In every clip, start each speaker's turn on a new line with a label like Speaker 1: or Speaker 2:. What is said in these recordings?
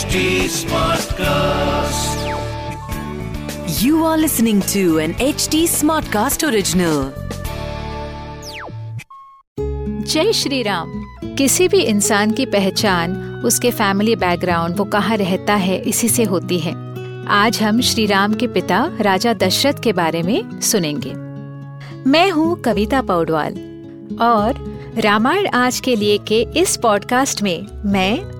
Speaker 1: HD Smartcast.
Speaker 2: You are listening to an HD Smartcast original.
Speaker 3: जय श्री राम किसी भी इंसान की पहचान उसके फैमिली बैकग्राउंड वो कहाँ रहता है इसी से होती है आज हम श्री राम के पिता राजा दशरथ के बारे में सुनेंगे मैं हूँ कविता पौडवाल और रामायण आज के लिए के इस पॉडकास्ट में मैं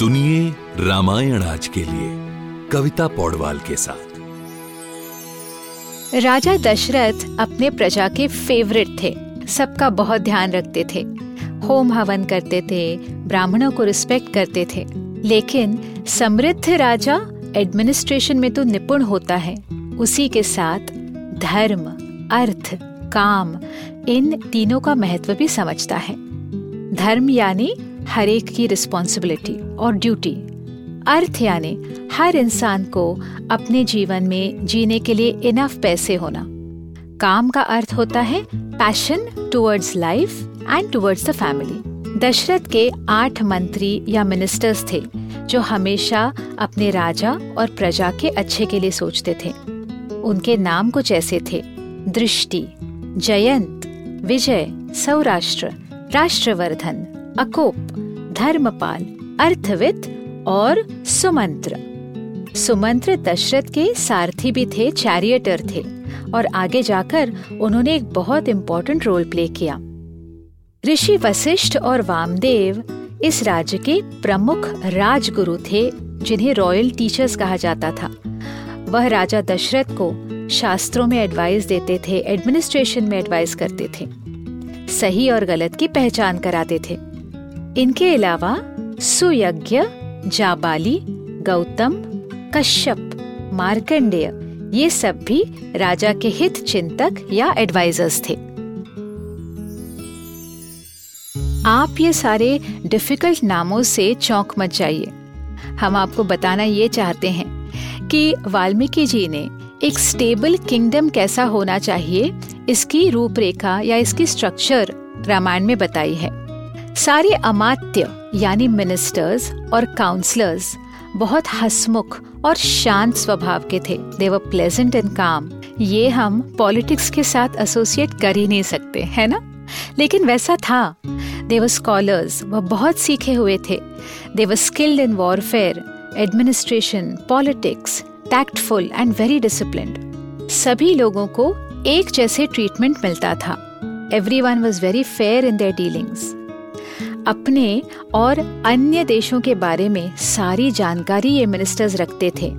Speaker 4: सुनिए रामायण आज के लिए, कविता पौडवाल के साथ।
Speaker 3: राजा दशरथ अपने प्रजा के फेवरेट थे, सबका बहुत ध्यान रखते थे। होम हवन करते थे, ब्राह्मणों को रिस्पेक्ट करते थे। लेकिन समृद्ध राजा एडमिनिस्ट्रेशन में तो निपुण होता है। उसी के साथ धर्म, अर्थ, काम, इन तीनों का महत्व भी समझता है। धर्म यानी हर एक की रिस्पॉन्सिबिलिटी और ड्यूटी अर्थ यानी हर इंसान को अपने जीवन में जीने के लिए इनफ पैसे होना. काम का अर्थ होता है passion towards life and towards the family Dasharath के आठ मंत्री या मिनिस्टर्स थे, जो हमेशा अपने राजा और प्रजा के अच्छे के लिए सोचते थे. उनके नाम कुछ ऐसे थे, दृष्टि, जयंत, विजय, सौराष्ट्र, राष्ट्रवर्धन अकोप, धर्मपाल, अर्थविद और सुमंत्र। सुमंत्र दशरथ के सारथी भी थे चैरियटर थे और आगे जाकर उन्होंने एक बहुत इम्पोर्टेंट रोल प्ले किया। ऋषि वशिष्ठ और वामदेव इस राज्य के प्रमुख राजगुरु थे, जिन्हें रॉयल टीचर्स कहा जाता था। वह राजा दशरथ को शास्त्रों में एडवाइस देते थे एडमिनिस्ट्रेशन में एडवाइस करते थे। सही और गलत की पहचान कराते थे। इनके अलावा सुयज्ञ, जाबाली, गौतम, कश्यप, मार्कंडेय, ये सब भी राजा के हित चिंतक या एडवाइजर्स थे। आप ये सारे डिफ़िकल्ट नामों से चौंक मच जाइए। हम आपको बताना ये चाहते हैं कि वाल्मीकि जी ने एक स्टेबल किंगडम कैसा होना चाहिए, इसकी रूपरेखा या इसकी स्ट्रक्चर रामायण में बताई है। सारे अमात्य, यानी मिनिस्टर्स और काउंसलर्स बहुत हसमुख और शांत स्वभाव के थे। देवर प्लेजेंट एंड काम ये हम पॉलिटिक्स के साथ एसोसिएट कर ही नहीं सकते, है ना? लेकिन वैसा था। देवर स्कॉलर्स वह बहुत सीखे हुए थे। They were skilled in warfare administration politics tactful and very discipline सभी लोगों को एक जैसे ट्रीटमेंट मिलता था। Everyone was very fair in their dealings अपने और अन्य देशों के बारे में सारी जानकारी ये मिनिस्टर्स रखते थे।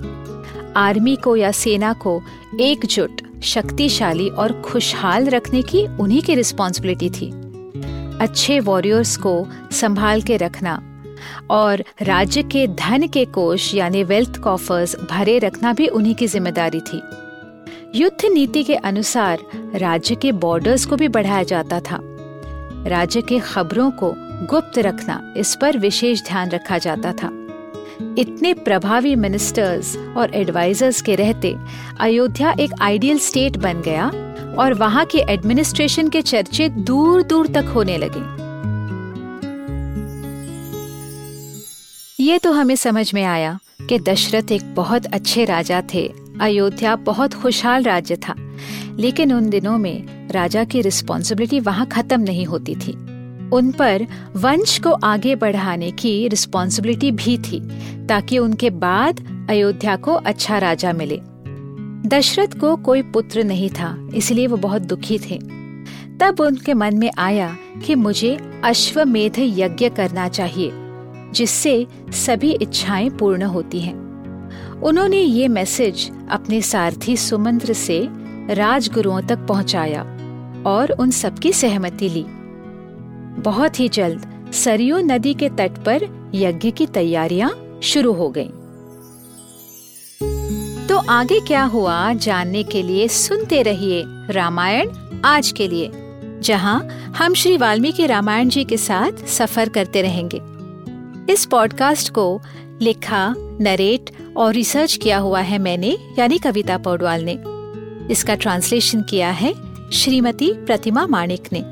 Speaker 3: आर्मी को या सेना को एकजुट, शक्तिशाली और खुशहाल रखने की उन्हीं की रिस्पॉन्सिबिलिटी थी। अच्छे वॉरियर्स को संभाल के रखना और राज्य के धन के कोष यानी वेल्थ कॉफर्स भरे रखना भी उन्हीं की ज़िम्मेदारी थी। युद्ध नीति के अनुसार राज्य के बॉर्डर्स को भी बढ़ाया जाता था। राज्य के खबरों को गुप्त रखना, इस पर विशेष ध्यान रखा जाता था। इतने प्रभावी मिनिस्टर्स और एडवाइजर्स के रहते, अयोध्या एक आइडियल स्टेट बन गया और वहाँ के एडमिनिस्ट्रेशन के चर्चे दूर दूर तक होने लगे। ये तो हमें समझ में आया कि दशरथ एक बहुत अच्छे राजा थे। अयोध्या बहुत खुशहाल राज्य था, लेकिन उन दिनों में राजा की रिस्पॉन्सिबिलिटी वहाँ खत्म नहीं होती थी। उन पर वंश को आगे बढ़ाने की रिस्पॉन्सिबिलिटी भी थी, ताकि उनके बाद अयोध्या को अच्छा राजा मिले। दशरथ को कोई पुत्र नहीं था, इसलिए वो बहुत दुखी थे। तब उनके मन में आया कि मुझे अश्वमेध यज्ञ करना चाहिए, जिससे सभी इच्छाएँ पूर्ण होती हैं। उन्होंने ये मैसेज अपने सारथी सुमंत्र से राजगुरुओं तक पहुँचाया और उन सबकी सहमति ली। बहुत ही जल्द सरयू नदी के तट पर यज्ञ की तैयारियाँ शुरू हो गईं। तो आगे क्या हुआ जानने के लिए सुनते रहिए रामायण आज के लिए, जहाँ हम श्री वाल्मीकि रामायण जी के साथ सफ़र करते रहेंगे। इस पॉडकास्ट को लिखा, नरेट और रिसर्च किया हुआ है मैंने, यानी कविता पौडवाल ने। इसका ट्रांसलेशन किया है श्रीमती प्रतिमा माणिक ने।